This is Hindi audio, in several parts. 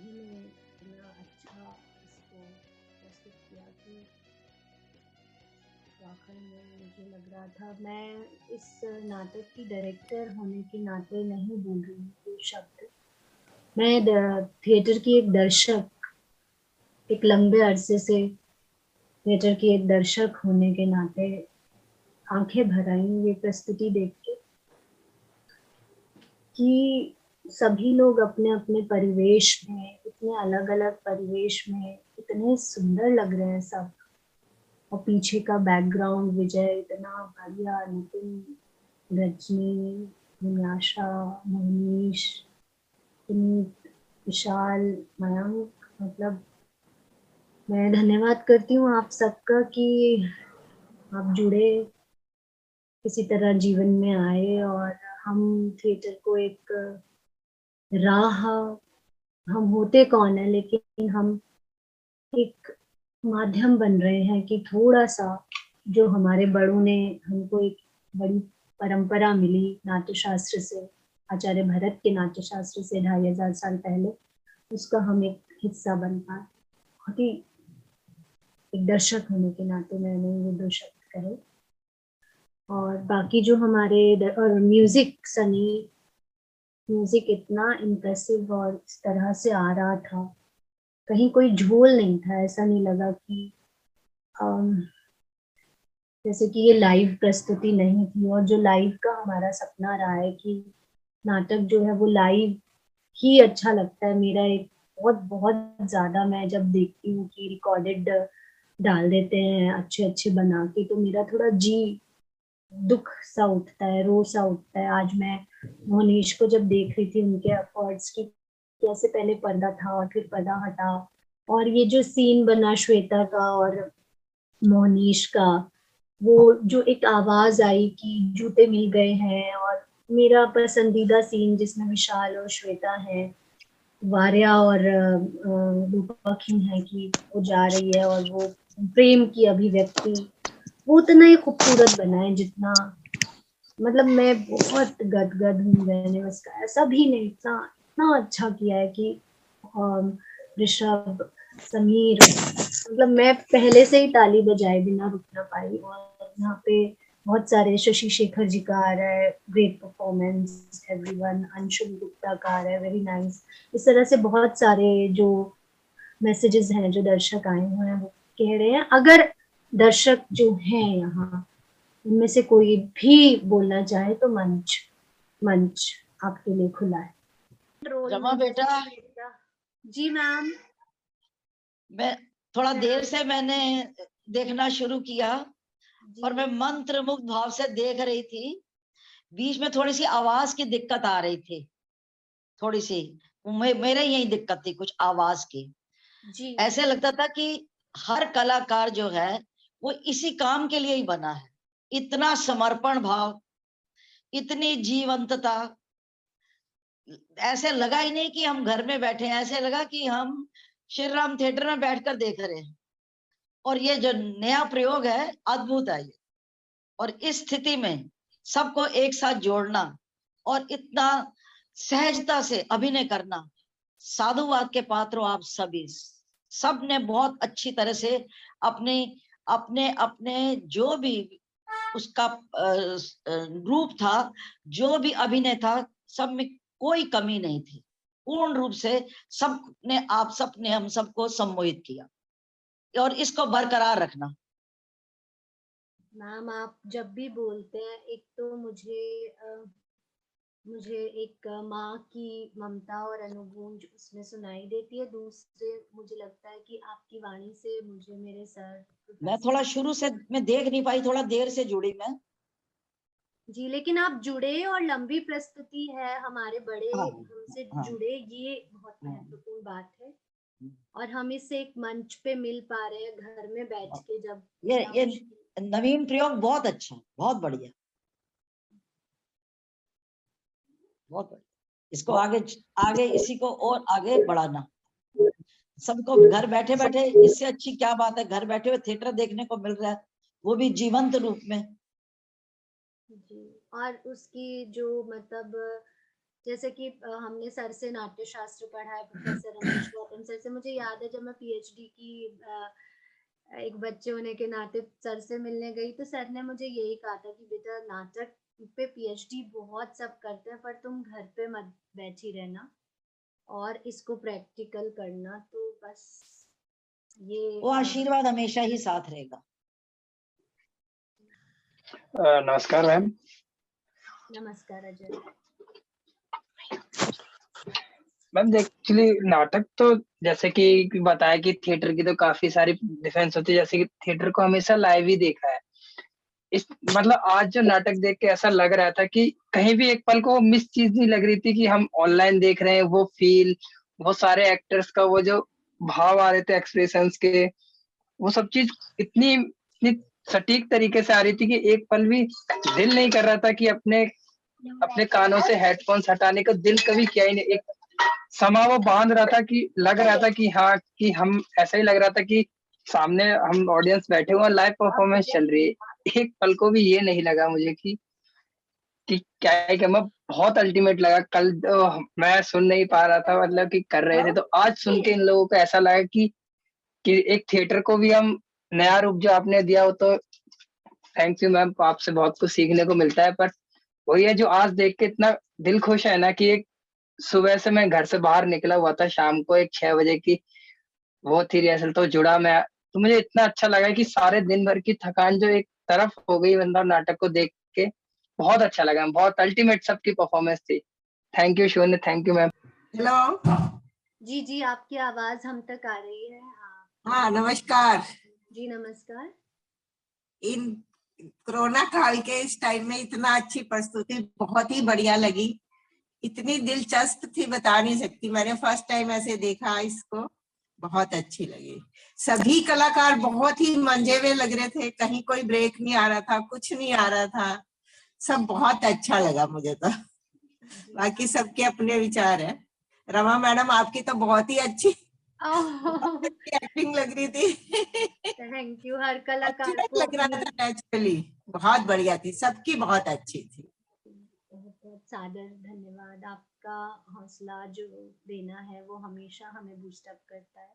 सभी ने इतना अच्छा इसको प्रस्तुत किया कि वाकई में मुझे लग रहा था मैं इस नाटक की डायरेक्टर होने के नाते नहीं बोल रही हूँ तो शब्द मैं थिएटर की एक दर्शक एक लंबे अरसे से थिएटर की एक दर्शक होने के नाते आँखें भर आई ये प्रस्तुति देख के कि सभी लोग अपने अपने परिवेश में, इतने अलग अलग परिवेश में, इतने सुंदर लग रहे हैं सब। और पीछे का बैकग्राउंड विजय इतना बढ़िया, नितिन, रजनी विन्याशा मोहनीश पुनीत, विशाल, मयंक मतलब मैं धन्यवाद करती हूँ आप सबका कि आप जुड़े, किसी तरह जीवन में आए और हम थिएटर को एक राह, हम होते कौन है, लेकिन हम एक माध्यम बन रहे हैं कि थोड़ा सा जो हमारे बड़ों ने हमको एक बड़ी परंपरा मिली नाट्यशास्त्र से, आचार्य भरत के नाट्य शास्त्र से ढाई हज़ार साल पहले, उसका हम एक हिस्सा बन पाए। बहुत ही एक दर्शक होने के नाते मैंने ये दो शब्द कहे और बाकी जो हमारे और म्यूज़िक सनी म्यूज़िक इतना इम्प्रेसिव और इस तरह से आ रहा था। कहीं कोई झोल नहीं था, ऐसा नहीं लगा कि जैसे कि ये लाइव प्रस्तुति नहीं थी और जो लाइव का हमारा सपना रहा है कि नाटक जो है वो लाइव ही अच्छा लगता है। मेरा एक बहुत बहुत ज़्यादा मैं जब देखती हूँ कि रिकॉर्डेड डाल देते हैं अच्छे अच्छे बना के तो मेरा थोड़ा जी दुख सा उठता है, रो सा उठता है। आज मैं मोहनीश को जब देख रही थी उनके अफर्ट्स की कैसे पहले पर्दा था और फिर पर्दा हटा। और ये जो सीन बना श्वेता का और मोहनीश का, वो जो एक आवाज़ आई कि जूते मिल गए हैं और मेरा पसंदीदा सीन जिसमें विशाल और श्वेता है, वार्या और है कि वो जा रही है और वो प्रेम की अभिव्यक्ति, वो उतना ही खूबसूरत बना है जितना मतलब मैं बहुत गदगद हूँ, मैंने उसका ऐसा भी नहीं इतना इतना अच्छा किया है कि ऋषभ, समीर मतलब मैं पहले से ही ताली बजाए बिना रुक ना पाई और यहाँ पे बहुत सारे शशि शेखर जी का आ रहा है great performance everyone Anshul Gupta का आ रहा है वेरी नाइस इस तरह से बहुत सारे जो मैसेजेस हैं, जो दर्शक आए हुए हैं, वो कह रहे हैं। अगर दर्शक जो हैं यहाँ उनमें से कोई भी बोलना चाहे तो मंच मंच आपके लिए खुला है। रमा बेटा। जी मैम। मैं थोड़ा देर से मैंने देखना शुरू किया और मैं मंत्र मुक्त भाव से देख रही थी। बीच में थोड़ी सी आवाज़ की दिक्कत आ रही थी। थोड़ी सी। मेरे यही दिक्कत थी कुछ आवाज़ की। जी। ऐसे लगता था कि हर कलाकार जो है वो इसी काम के लिए ही बना है। इतना समर्पण भाव, इतनी जीवंतता, ऐसे लगा ही नहीं कि हम घर में बैठे हैं, ऐसे लगा कि हम श्री राम थिएटर में बैठकर देख रहे हैं। और ये जो नया प्रयोग है, अद्भुत है ये। और इस स्थिति में सबको एक साथ जोड़ना और इतना सहजता से अभिनय करना साधुवाद के पात्रों आप सभी सबने बहुत अच्छी तरह से अपनी, अपने अपने जो भी उसका रूप था, जो भी अभिनय था, सब में कोई कमी नहीं थी। पूर्ण रूप से सबने आप सबने हम सबको सम्मोहित किया। और इसको बरकरार रखना। मैम, आप जब भी बोलते हैं, एक तो मुझे मुझे एक माँ की ममता और अनुगूंज उसमें सुनाई देती है। दूसरे मुझे लगता है कि आपकी वाणी से मुझे मेरे सर मैं थोड़ा शुरू से मैं देख नहीं पाई थोड़ा देर से जुड़ी मैं। जी लेकिन आप जुड़े और लंबी प्रस्तुति है हमारे बड़े हाँ, हमसे हाँ, जुड़े ये बहुत महत्वपूर्ण हाँ, बात है। हम्म। और हम इससे एक मंच पे मिल पा रहे हैं घर में बैठ हाँ। के जब ये ये नवीन प्रयोग बहुत अच्छा बहुत बढ़िया। बहुत बढ़िया। इसको आगे आगे इसी को और आगे बढ़ाना। सबको घर बैठे बैठे, इससे अच्छी क्या बात है? घर बैठे हुए थिएटर देखने को मिल रहा है, वो भी जीवंत रूप में। और उसकी जो मतलब जैसे कि हमने सर से नाट्य शास्त्र पढ़ा है, प्रोफेसर रमेश गौतम सर से, मुझे याद है जब मैं पीएचडी की एक बच्चे होने के नाते सर से मिलने गई तो सर ने मुझे यही कहा था कि बेटा, नाटक पे पीएचडी बहुत सब करते हैं पर तुम घर पे मत बैठी रहना और इसको प्रैक्टिकल करना तो बस ये वो आशीर्वाद हमेशा ही साथ रहेगा। नमस्कार मैम। नमस्कार अजय। मैम एक्चुअली नाटक तो जैसे कि बताया कि थिएटर की तो काफ़ी सारी डिफरेंस होती है जैसे कि थिएटर को हमेशा लाइव ही देखा है। इस मतलब आज जो नाटक देख के ऐसा लग रहा था कि कहीं भी एक पल को मिस चीज़ नहीं लग रही थी कि हम ऑनलाइन देख रहे हैं वो फील, वो सारे एक्टर्स का वो जो भाव आ रहे थे एक्सप्रेशंस के, वो सब चीज़ इतनी इतनी सटीक तरीके से आ रही थी कि एक पल भी दिल नहीं कर रहा था कि अपने अपने कानों से हेडफोन्स हटाने का दिल कभी किया ही नहीं। एक समा वो बाँध रहा था कि, लग रहा था कि हाँ कि हम ऐसा ही लग रहा था कि सामने हम ऑडियंस बैठे हुए लाइव परफॉर्मेंस चल रही है। एक पल को भी ये नहीं लगा मुझे कि कि क्या है कि मैं बहुत अल्टीमेट लगा। कल तो मैं सुन नहीं पा रहा था मतलब कि कर रहे थे। तो आज सुन के इन लोगों को ऐसा लगा कि कि एक थिएटर को भी हम नया रूप जो आपने दिया हो तो थैंक यू मैम आपसे बहुत कुछ सीखने को मिलता है। पर वही है जो आज देख के इतना दिल खुश है ना कि एक सुबह से मैं घर से बाहर निकला हुआ था शाम को एक छह बजे की, वो थी रिहर्सल तो जुड़ा मैं। तो मुझे इतना अच्छा लगा कि सारे दिन भर की थकान जो एक तरफ़ हो गई बंदा नाटक को देख के। बहुत अच्छा लगा बहुत अल्टीमेट सबकी परफॉर्मेंस थी। थैंक यू शोने थैंक यू मैम हेलो जी जी आपकी आवाज़ हम तक आ रही है हाँ। नमस्कार। जी नमस्कार। इन कोरोना काल के इस टाइम में इतना अच्छी प्रस्तुति बहुत ही बढ़िया लगी। इतनी दिलचस्प थी बता नहीं सकती। मैंने फ़र्स्ट टाइम ऐसे देखा इसको। बहुत अच्छी लगी। सभी कलाकार बहुत ही मंजे हुए लग रहे थे कहीं कोई ब्रेक नहीं आ रहा था कुछ नहीं आ रहा था। सब बहुत अच्छा लगा मुझे तो। बाकी सबके अपने विचार है। रमा मैडम आपकी तो बहुत ही अच्छी एक्टिंग लग रही थी। थैंक यू हर कलाकार लग रहा था नेचुरली बहुत बढ़िया थी सबकी बहुत अच्छी थी। बहुत सादर धन्यवाद। आपका हौसला जो देना है वो हमेशा हमें बूस्टअप करता है।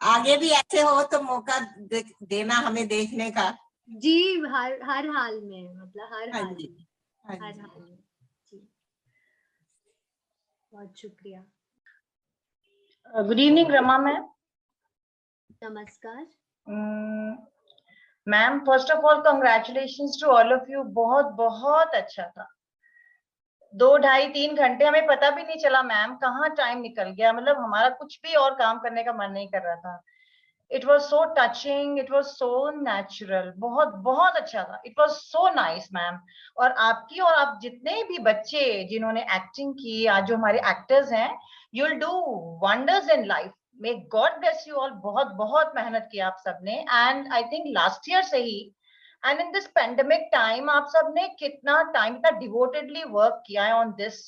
आगे भी ऐसे हो तो मौका दे, देना हमें देखने का। जी हर हर हाल में मतलब हर हाँ हाल में हाँ हर हाल में जी। बहुत शुक्रिया। गुड इवनिंग रमा मैम नमस्कार। Ma'am first of all congratulations to all of you बहुत बहुत अच्छा था। दो, ढाई, तीन घंटे हमें पता भी नहीं चला, मैम, कहाँ टाइम निकल गया? मतलब हमारा कुछ भी और काम करने का मन नहीं कर रहा था। It was so touching it was so natural बहुत बहुत अच्छा था। It was so nice ma'am और आपकी और आप जितने भी बच्चे जिन्होंने एक्टिंग की, आज जो हमारे एक्टर्स हैं you will do wonders in life may God bless you all बहुत बहुत मेहनत की आप सबने। And I think last year से ही and in this pandemic time आप सबने कितना टाइम इतना डिवोटेडली वर्क किया है on this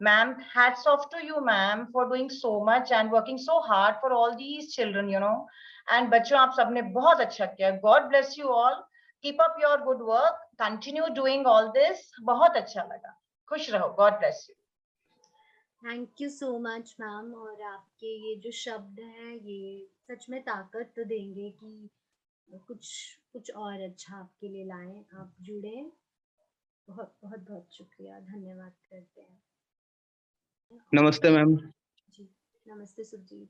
ma'am hats off to you ma'am for doing so much and working so hard for all these children you know and बच्चों, आप सब बहुत अच्छा किया। God bless you all keep up your good work continue doing all this बहुत अच्छा लगा। खुश रहो। God bless you thank you so much ma'am और आपके ये जो शब्द हैं, ये सच में ताकत तो देंगे कि कुछ कुछ और अच्छा आपके लिए लाएँ। आप जुड़े। बहुत बहुत बहुत शुक्रिया। धन्यवाद करते हैं। नमस्ते मैम। जी नमस्ते सुरजीत।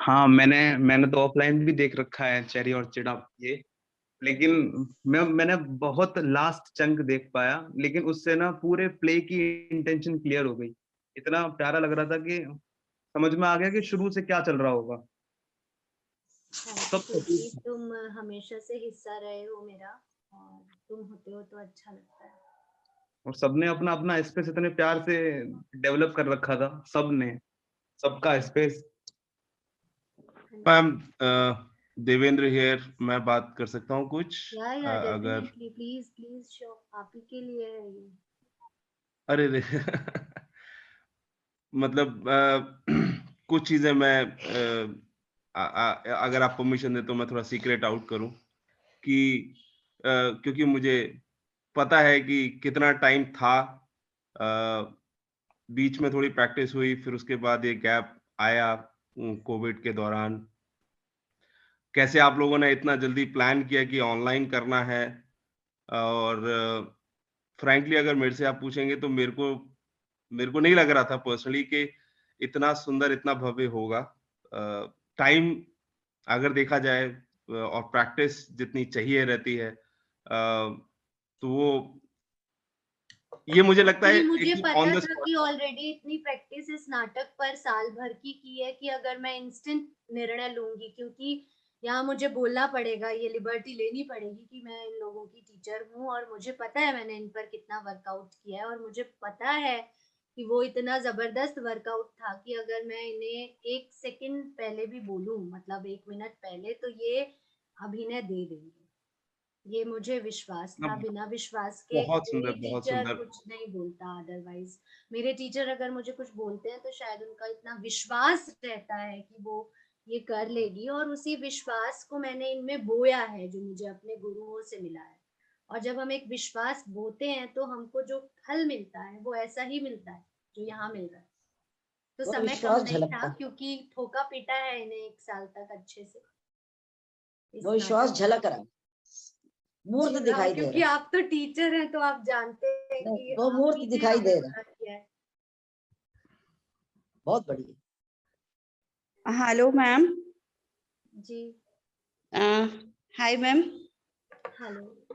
हाँ मैंने मैंने तो ऑफलाइन भी देख रखा है चेरी और चिड़ा ये। लेकिन मैं मैंने बहुत लास्ट चंक देख पाया लेकिन उससे ना पूरे प्ले की इंटेंशन क्लियर हो गई। इतना प्यारा लग रहा था कि समझ में आ गया कि शुरू से क्या चल रहा होगा। यू सब सुरजीत तुम हमेशा से हिस्सा रहे हो मेरा और तुम होते हो तो अच्छा लगता है। और सबने अपना अपना स्पेस इतने प्यार से डेवलप कर रखा था सबने सबका स्पेस मैम देवेंद्र हियर मैं बात कर सकता हूँ कुछ? या या अगर प्लीज़ प्लीज़ शो आप ही के लिए है ये। अरे रे मतलब अ, कुछ चीज़ें मैं अ, आ- आ- अगर आप परमिशन दे तो मैं थोड़ा सीक्रेट आउट करूँ कि अ, क्योंकि मुझे पता है कि कितना टाइम था अ, बीच में थोड़ी प्रैक्टिस हुई फिर उसके बाद ये गैप आया कोविड के दौरान। कैसे आप लोगों ने इतना जल्दी प्लान किया कि ऑनलाइन करना है? और फ्रैंकली अगर मेरे से आप पूछेंगे तो मेरे को मेरे को नहीं लग रहा था पर्सनली कि इतना सुंदर इतना भव्य होगा। टाइम अगर देखा जाए और प्रैक्टिस जितनी चाहिए रहती है तो वो ये मुझे लगता है मुझे पता था कि ऑलरेडी इतनी प्रैक्टिस इस नाटक पर साल भर की की है कि अगर मैं इंस्टेंट निर्णय लूँगी क्योंकि यहाँ मुझे बोलना पड़ेगा ये लिबर्टी लेनी पड़ेगी कि मैं इन लोगों की टीचर हूँ और मुझे पता है मैंने इन पर कितना वर्कआउट किया है और मुझे पता है कि वो इतना ज़बरदस्त वर्कआउट था कि अगर मैं इन्हें एक सेकंड पहले भी बोलूँ मतलब एक मिनट पहले तो ये अभिनय दे देंगे। ये मुझे विश्वास था बिना विश्वास के बहुत सुंदर, बहुत टीचर सुंदर। कुछ नहीं बोलता अदरवाइज़ मेरे टीचर अगर मुझे कुछ बोलते हैं तो शायद उनका इतना विश्वास रहता है कि वो ये कर लेगी और उसी विश्वास को मैंने इनमें बोया है जो मुझे अपने गुरुओं से मिला है। और जब हम एक विश्वास बोते हैं तो हमको जो फल मिलता है वो ऐसा ही मिलता है जो यहाँ मिल रहा है। तो समय कम नहीं था। क्योंकि ठोका पीटा है इन्हें एक साल तक अच्छे से। वो विश्वास झलक रहा। है मूर्त हाँ, दिखाई दे क्योंकि रहा। है आप तो टीचर हैं तो आप जानते हैं कि वो मूर्त दिखाई दे रहा। है। है। बहुत बढ़िया। हेलो मैम जी। Hi ma'am hello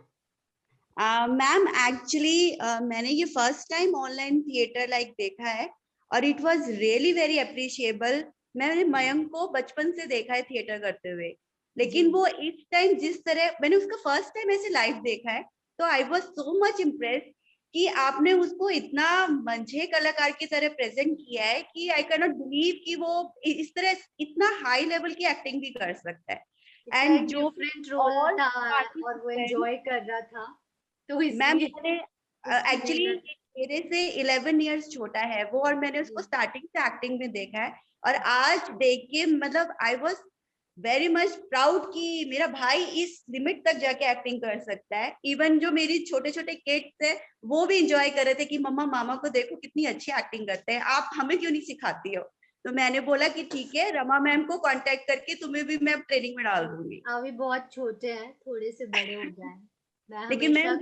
ma'am actually मैंने ये first time online theatre like देखा है और it was really very appreciable मैंने मयंक को बचपन से देखा है थिएटर करते हुए। लेकिन वो इस टाइम जिस तरह मैंने उसका फ़र्स्ट टाइम ऐसे लाइव देखा है तो I was so much impress कि आपने उसको इतना मंझे कलाकार की तरह प्रेजेंट किया है कि आई कैन नॉट बिलीव कि वो इस तरह इतना हाई लेवल की एक्टिंग भी कर सकता है। एंड जो डिफरेंट रोल था और वो एंजॉय कर रहा था। तो मैम मैंने एक्चुअली मेरे से 11 इयर्स छोटा है वो और मैंने उसको स्टार्टिंग से एक्टिंग में देखा है। और आज देख के मतलब I was very much proud कि मेरा भाई इस लिमिट तक जाके एक्टिंग कर सकता है। इवन जो मेरी छोटे छोटे किड्स है वो भी इंजॉय कर रहे थे कि मम्मा मामा को देखो कितनी अच्छी एक्टिंग करते हैं। आप हमें क्यों नहीं सिखाती हो? तो मैंने बोला कि ठीक है रमा मैम को कांटेक्ट करके तुम्हें भी मैं ट्रेनिंग में डाल दूँगी। अभी बहुत छोटे हैं थोड़े से बड़े हो जाए। लेकिन मैम,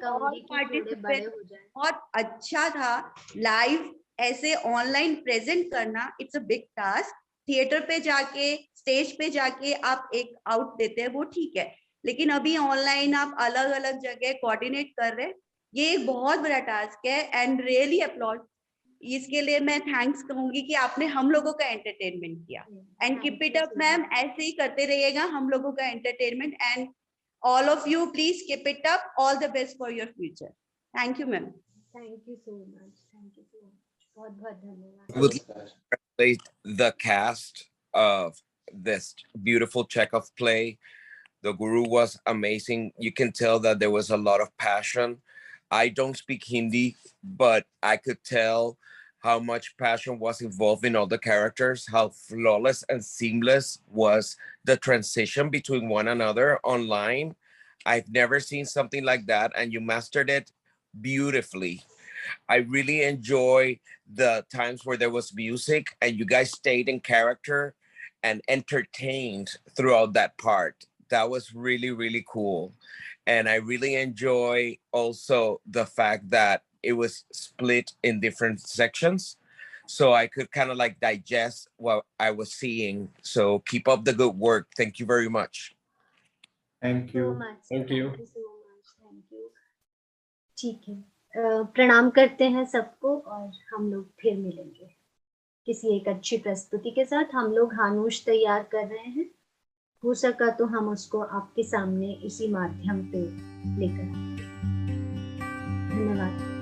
जाए। बहुत अच्छा था लाइव ऐसे ऑनलाइन प्रेजेंट करना it's a big task theatre पे जाके स्टेज पे जाके आप एक आउट देते हैं वो ठीक है। लेकिन अभी ऑनलाइन आप अलग अलग जगह कोऑर्डिनेट कर रहे हैं ये एक बहुत बड़ा टास्क है एंड रियली अपलॉड इसके लिए मैं थैंक्स कहूँगी कि आपने हम लोगों का एंटरटेनमेंट किया। And keep it up ma'am ऐसे ही करते रहिएगा हम लोगों का entertainment and all of you please keep it up all the best for your future thank you ma'am thank you so much thank you so much I would the cast of this beautiful check of play. The guru was amazing. You can tell that there was a lot of passion. I don't speak Hindi, but I could tell how much passion was involved in all the characters, how flawless and seamless was the transition between one another online. I've never seen something like that, and you mastered it beautifully. I really enjoy the times where there was music and you guys stayed in character and entertained throughout that part. That was really, really cool. And I really enjoy also the fact that it was split in different sections. So I could kind of like digest what I was seeing. So keep up the good work. Thank you very much. Thank so you. much Thank you. thank you so much thank you ठीक है अ, प्रणाम करते हैं सबको और हम लोग फिर मिलेंगे किसी एक अच्छी प्रस्तुति के साथ हम लोग हानूश तैयार कर रहे हैं हो सका तो हम उसको आपके सामने इसी माध्यम पे लेकर आएंगे धन्यवाद